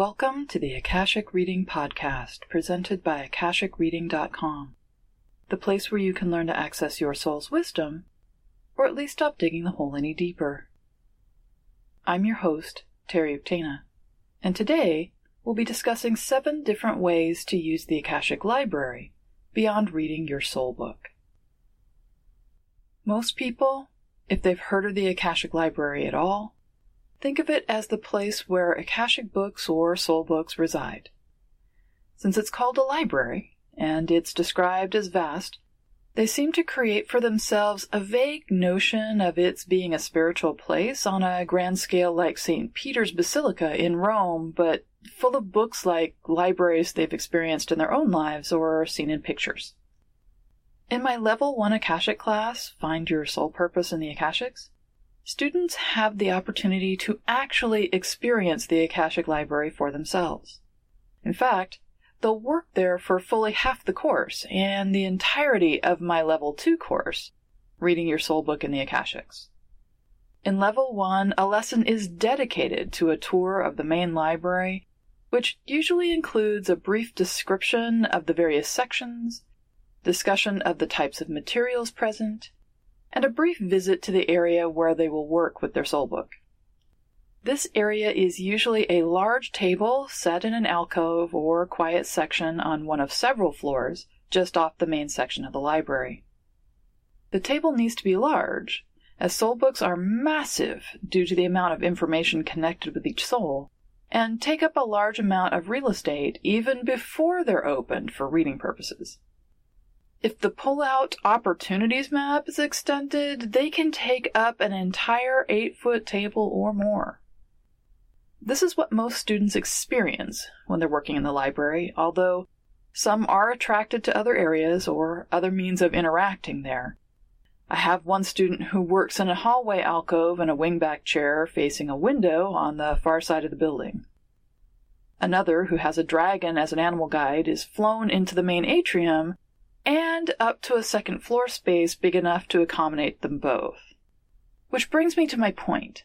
Welcome to the Akashic Reading Podcast, presented by AkashicReading.com, the place where you can learn to access your soul's wisdom, or at least stop digging the hole any deeper. I'm your host, Teri Uktena, and today we'll be discussing seven different ways to use the Akashic Library beyond reading your soul book. Most people, if they've heard of the Akashic Library at all, Think of it as the place where Akashic books or soul books reside. Since it's called a library, and it's described as vast, they seem to create for themselves a vague notion of its being a spiritual place on a grand scale like St. Peter's Basilica in Rome, but full of books like libraries they've experienced in their own lives or seen in pictures. In my Level 1 Akashic class, Find Your Soul Purpose in the Akashics, students have the opportunity to actually experience the Akashic Library for themselves. In fact, they'll work there for fully half the course and the entirety of my Level 2 course, Reading Your Soul Book in the Akashics. In Level 1, a lesson is dedicated to a tour of the main library, which usually includes a brief description of the various sections, discussion of the types of materials present, and a brief visit to the area where they will work with their soul book. This area is usually a large table set in an alcove or quiet section on one of several floors just off the main section of the library. The table needs to be large, as soul books are massive due to the amount of information connected with each soul, and take up a large amount of real estate even before they're opened for reading purposes. If the pull-out opportunities map is extended, they can take up an entire 8-foot table or more. This is what most students experience when they're working in the library, although some are attracted to other areas or other means of interacting there. I have one student who works in a hallway alcove in a wingback chair facing a window on the far side of the building. Another, who has a dragon as an animal guide, is flown into the main atrium and up to a second floor space big enough to accommodate them both. Which brings me to my point.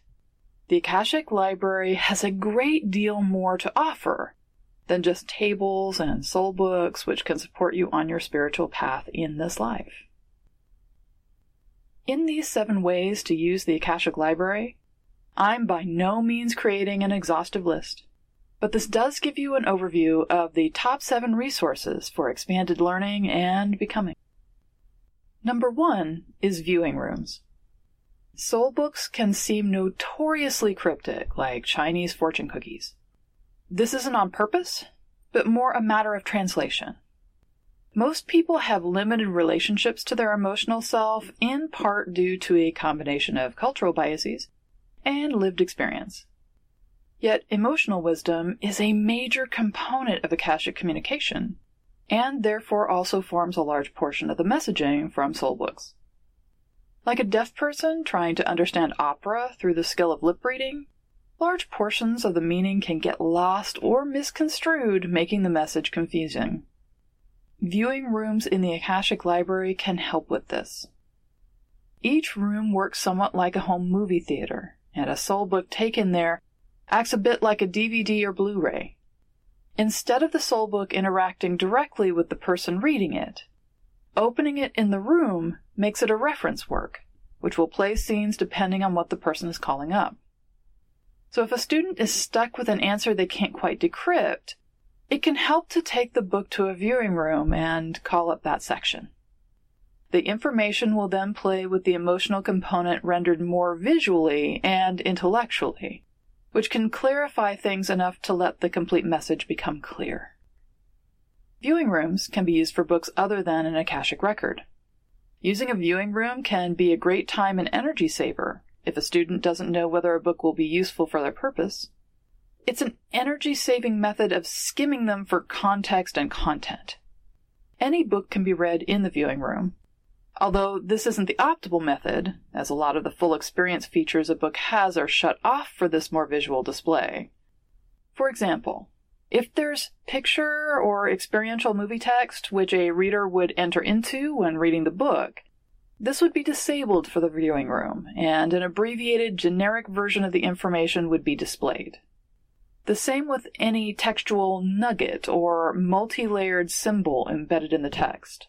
The Akashic Library has a great deal more to offer than just tables and soul books which can support you on your spiritual path in this life. In these seven ways to use the Akashic Library, I'm by no means creating an exhaustive list but this does give you an overview of the top seven resources for expanded learning and becoming. Number one is viewing rooms. Soul books can seem notoriously cryptic, like Chinese fortune cookies. This isn't on purpose, but more a matter of translation. Most people have limited relationships to their emotional self, in part due to a combination of cultural biases and lived experience. Yet emotional wisdom is a major component of Akashic communication, and therefore also forms a large portion of the messaging from soul books. Like a deaf person trying to understand opera through the skill of lip reading, large portions of the meaning can get lost or misconstrued, making the message confusing. Viewing rooms in the Akashic Library can help with this. Each room works somewhat like a home movie theater, and a soul book taken there acts a bit like a DVD or Blu ray. Instead of the soul book interacting directly with the person reading it, opening it in the room makes it a reference work, which will play scenes depending on what the person is calling up. So if a student is stuck with an answer they can't quite decrypt, it can help to take the book to a viewing room and call up that section. The information will then play with the emotional component rendered more visually and intellectually, which can clarify things enough to let the complete message become clear. Viewing rooms can be used for books other than an Akashic record. Using a viewing room can be a great time and energy saver if a student doesn't know whether a book will be useful for their purpose. It's an energy saving method of skimming them for context and content. Any book can be read in the viewing room, Although this isn't the optimal method, as a lot of the full experience features a book has are shut off for this more visual display. For example, if there's picture or experiential movie text which a reader would enter into when reading the book, this would be disabled for the viewing room, and an abbreviated generic version of the information would be displayed. The same with any textual nugget or multi layered symbol embedded in the text.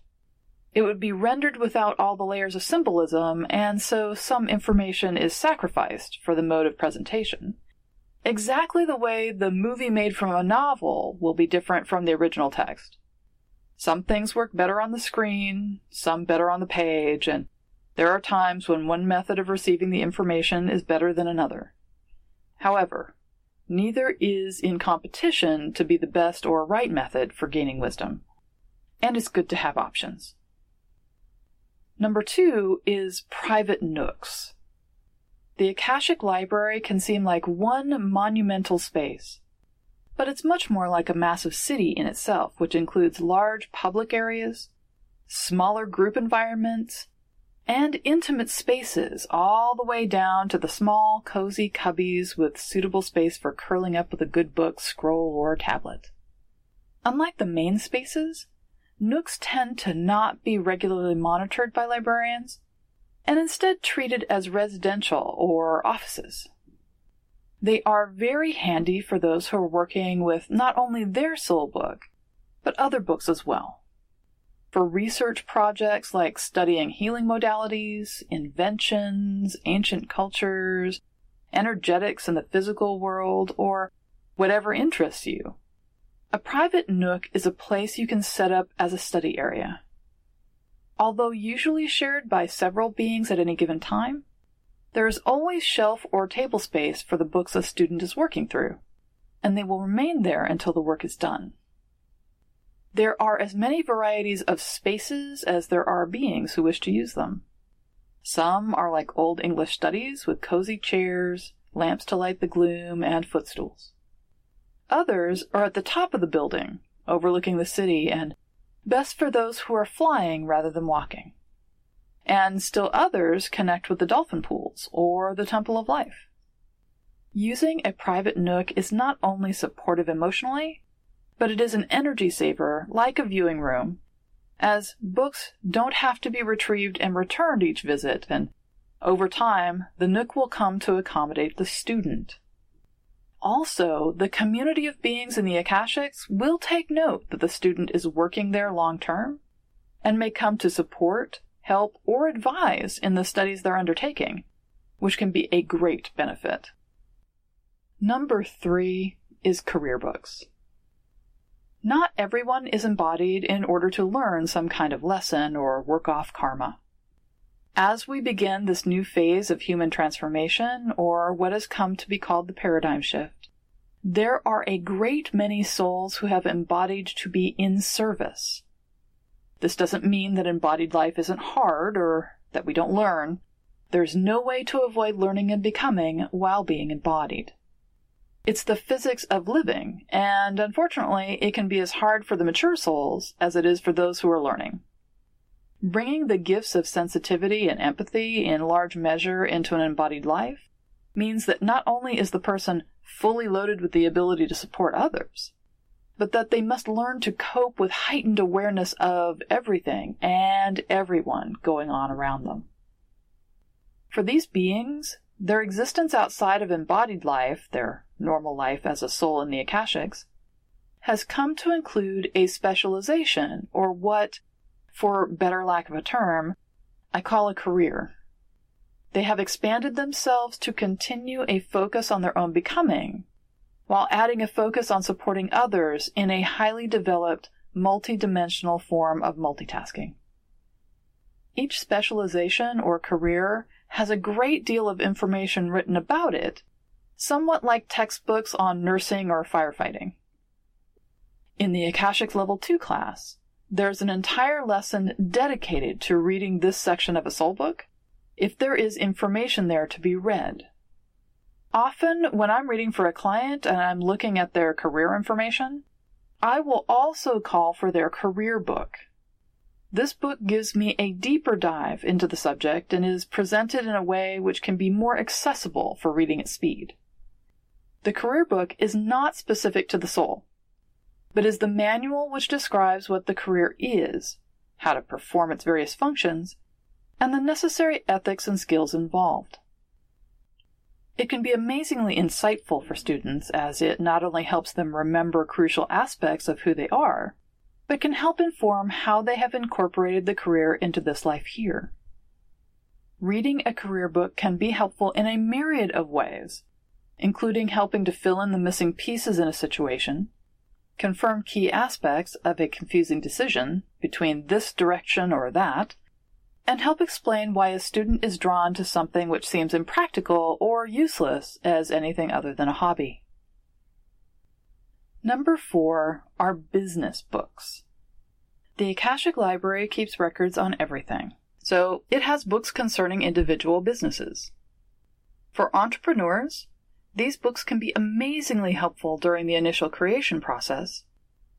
It would be rendered without all the layers of symbolism, and so some information is sacrificed for the mode of presentation. Exactly the way the movie made from a novel will be different from the original text. Some things work better on the screen, some better on the page, and there are times when one method of receiving the information is better than another. However, neither is in competition to be the best or right method for gaining wisdom, and it's good to have options. Number two is private nooks. The Akashic Library can seem like one monumental space, but it's much more like a massive city in itself, which includes large public areas, smaller group environments, and intimate spaces all the way down to the small, cozy cubbies with suitable space for curling up with a good book, scroll, or tablet. Unlike the main spaces, Nooks tend to not be regularly monitored by librarians and instead treated as residential or offices. They are very handy for those who are working with not only their soul book, but other books as well. For research projects like studying healing modalities, inventions, ancient cultures, energetics in the physical world, or whatever interests you, a private nook is a place you can set up as a study area. Although usually shared by several beings at any given time, there is always shelf or table space for the books a student is working through, and they will remain there until the work is done. There are as many varieties of spaces as there are beings who wish to use them. Some are like Old English studies with cozy chairs, lamps to light the gloom, and footstools. Others are at the top of the building, overlooking the city, and best for those who are flying rather than walking. And still others connect with the dolphin pools or the Temple of Life. Using a private nook is not only supportive emotionally, but it is an energy saver like a viewing room, as books don't have to be retrieved and returned each visit, and over time, the nook will come to accommodate the student. Also, the community of beings in the Akashics will take note that the student is working there long term and may come to support, help, or advise in the studies they're undertaking, which can be a great benefit. Number three is career books. Not everyone is embodied in order to learn some kind of lesson or work off karma. As we begin this new phase of human transformation, or what has come to be called the paradigm shift, there are a great many souls who have embodied to be in service. This doesn't mean that embodied life isn't hard or that we don't learn. There's no way to avoid learning and becoming while being embodied. It's the physics of living, and unfortunately, it can be as hard for the mature souls as it is for those who are learning. Bringing the gifts of sensitivity and empathy in large measure into an embodied life means that not only is the person fully loaded with the ability to support others, but that they must learn to cope with heightened awareness of everything and everyone going on around them. For these beings, their existence outside of embodied life, their normal life as a soul in the Akashics, has come to include a specialization, or what for better lack of a term, I call a career. They have expanded themselves to continue a focus on their own becoming, while adding a focus on supporting others in a highly developed, multidimensional form of multitasking. Each specialization or career has a great deal of information written about it, somewhat like textbooks on nursing or firefighting. In the Akashic Level 2 class, there's an entire lesson dedicated to reading this section of a soul book if there is information there to be read. Often, when I'm reading for a client and I'm looking at their career information, I will also call for their career book. This book gives me a deeper dive into the subject and is presented in a way which can be more accessible for reading at speed. The career book is not specific to the soul but is the manual which describes what the career is, how to perform its various functions, and the necessary ethics and skills involved. It can be amazingly insightful for students as it not only helps them remember crucial aspects of who they are, but can help inform how they have incorporated the career into this life here. Reading a career book can be helpful in a myriad of ways, including helping to fill in the missing pieces in a situation, confirm key aspects of a confusing decision between this direction or that, and help explain why a student is drawn to something which seems impractical or useless as anything other than a hobby. Number four are business books. The Akashic Library keeps records on everything, so it has books concerning individual businesses. For entrepreneurs, these books can be amazingly helpful during the initial creation process,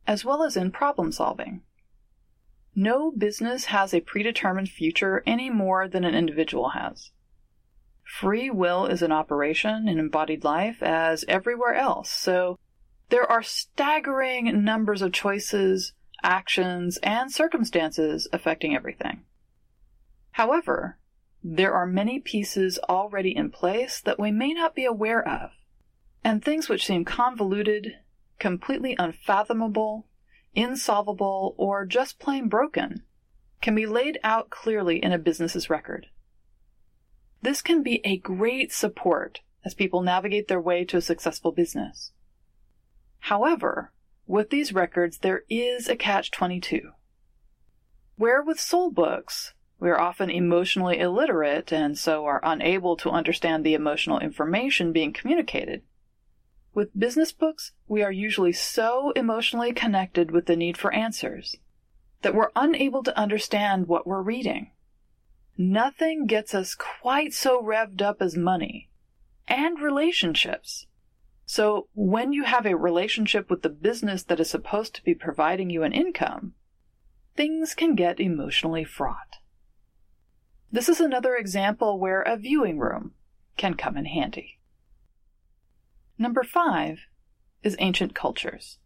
as well as in problem solving. No business has a predetermined future any more than an individual has. Free will is an operation in embodied life as everywhere else, so there are staggering numbers of choices, actions, and circumstances affecting everything. However, there are many pieces already in place that we may not be aware of, and things which seem convoluted, completely unfathomable, insolvable, or just plain broken, can be laid out clearly in a business's record. This can be a great support as people navigate their way to a successful business. However, with these records, there is a catch 22. Where with soul books, we are often emotionally illiterate and so are unable to understand the emotional information being communicated. With business books, we are usually so emotionally connected with the need for answers that we're unable to understand what we're reading. Nothing gets us quite so revved up as money and relationships. So when you have a relationship with the business that is supposed to be providing you an income, things can get emotionally fraught. This is another example where a viewing room can come in handy. Number five is ancient cultures.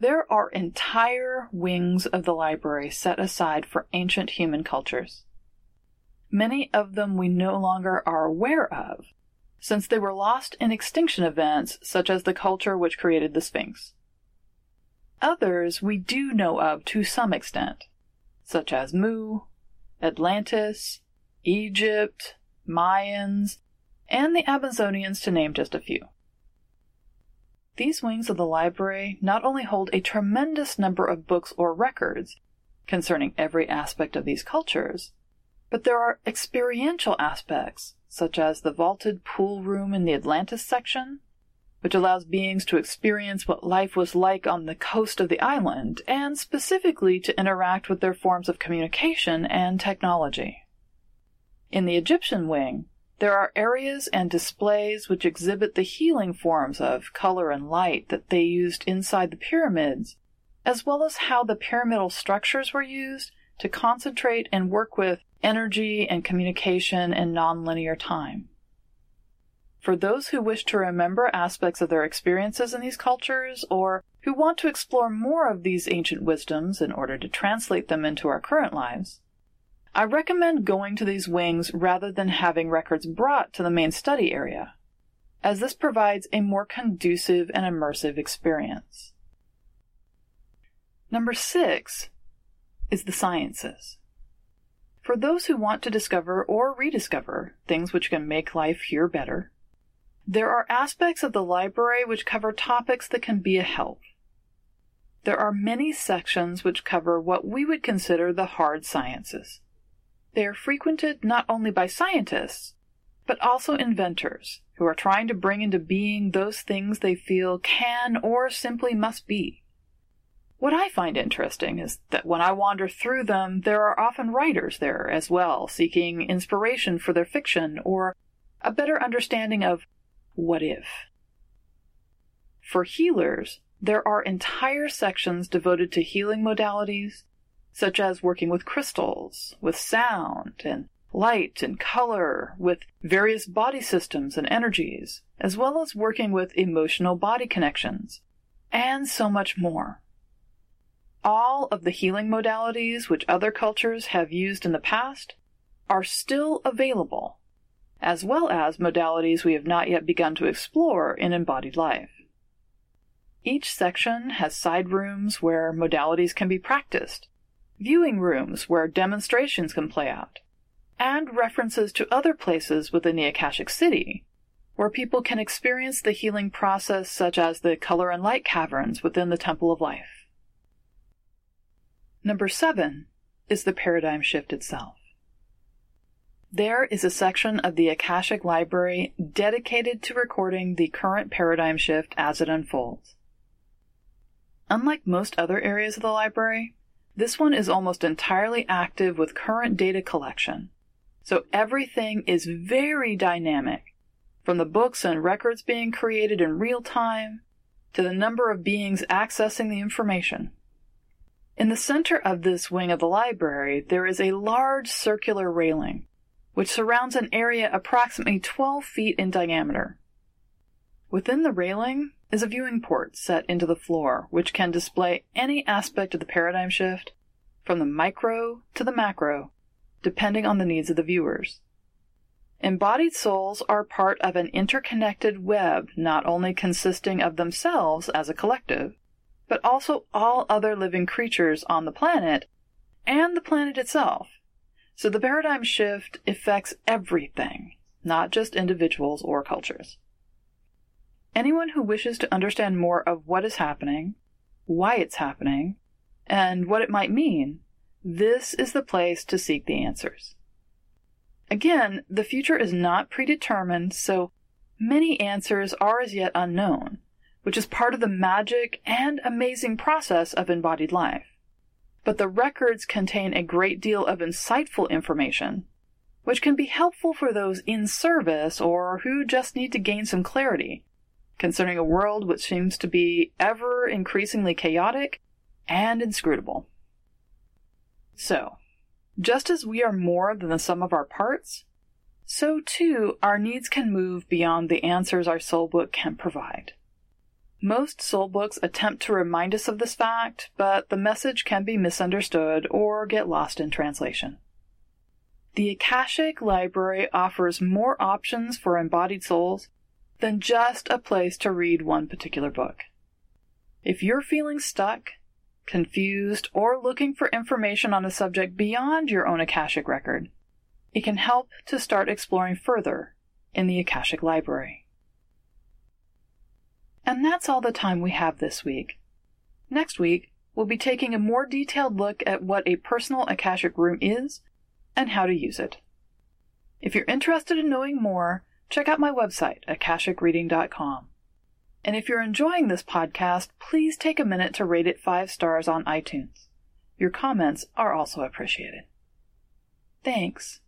There are entire wings of the library set aside for ancient human cultures. Many of them we no longer are aware of, since they were lost in extinction events such as the culture which created the Sphinx. Others we do know of to some extent, such as Mu, Atlantis, Egypt, Mayans, and the Amazonians, to name just a few. These wings of the library not only hold a tremendous number of books or records concerning every aspect of these cultures, but there are experiential aspects, such as the vaulted pool room in the Atlantis section, which allows beings to experience what life was like on the coast of the island, and specifically to interact with their forms of communication and technology. In the Egyptian wing, there are areas and displays which exhibit the healing forms of color and light that they used inside the pyramids, as well as how the pyramidal structures were used to concentrate and work with energy and communication in nonlinear time. For those who wish to remember aspects of their experiences in these cultures, or who want to explore more of these ancient wisdoms in order to translate them into our current lives, I recommend going to these wings rather than having records brought to the main study area, as this provides a more conducive and immersive experience. Number six is the sciences. For those who want to discover or rediscover things which can make life here better, there are aspects of the library which cover topics that can be a help. There are many sections which cover what we would consider the hard sciences. They are frequented not only by scientists, but also inventors who are trying to bring into being those things they feel can or simply must be. What I find interesting is that when I wander through them, there are often writers there as well, seeking inspiration for their fiction or a better understanding of what if. For healers, there are entire sections devoted to healing modalities, such as working with crystals, with sound and light and color, with various body systems and energies, as well as working with emotional body connections, and so much more. All of the healing modalities which other cultures have used in the past are still available, as well as modalities we have not yet begun to explore in embodied life. Each section has side rooms where modalities can be practiced, viewing rooms where demonstrations can play out, and references to other places within the Akashic City where people can experience the healing process, such as the color and light caverns within the Temple of Life. Number seven is the paradigm shift itself. There is a section of the Akashic Library dedicated to recording the current paradigm shift as it unfolds. Unlike most other areas of the library, this one is almost entirely active with current data collection. So everything is very dynamic from the books and records being created in real time to the number of beings accessing the information. In the center of this wing of the library, there is a large circular railing, which surrounds an area approximately 12 feet in diameter. Within the railing is a viewing port set into the floor, which can display any aspect of the paradigm shift, from the micro to the macro, depending on the needs of the viewers. Embodied souls are part of an interconnected web not only consisting of themselves as a collective, but also all other living creatures on the planet and the planet itself. So the paradigm shift affects everything, not just individuals or cultures. Anyone who wishes to understand more of what is happening, why it's happening, and what it might mean, this is the place to seek the answers. Again, the future is not predetermined, so many answers are as yet unknown, which is part of the magic and amazing process of embodied life. But the records contain a great deal of insightful information, which can be helpful for those in service or who just need to gain some clarity concerning a world which seems to be ever increasingly chaotic and inscrutable. So, just as we are more than the sum of our parts, so too our needs can move beyond the answers our soul book can provide. Most soul books attempt to remind us of this fact, but the message can be misunderstood or get lost in translation. The Akashic Library offers more options for embodied souls than just a place to read one particular book. If you're feeling stuck, confused, or looking for information on a subject beyond your own Akashic record, it can help to start exploring further in the Akashic Library. And that's all the time we have this week. Next week, we'll be taking a more detailed look at what a personal Akashic room is and how to use it. If you're interested in knowing more, check out my website, akashicreading.com. And if you're enjoying this podcast, please take a minute to rate it five stars on iTunes. Your comments are also appreciated. Thanks.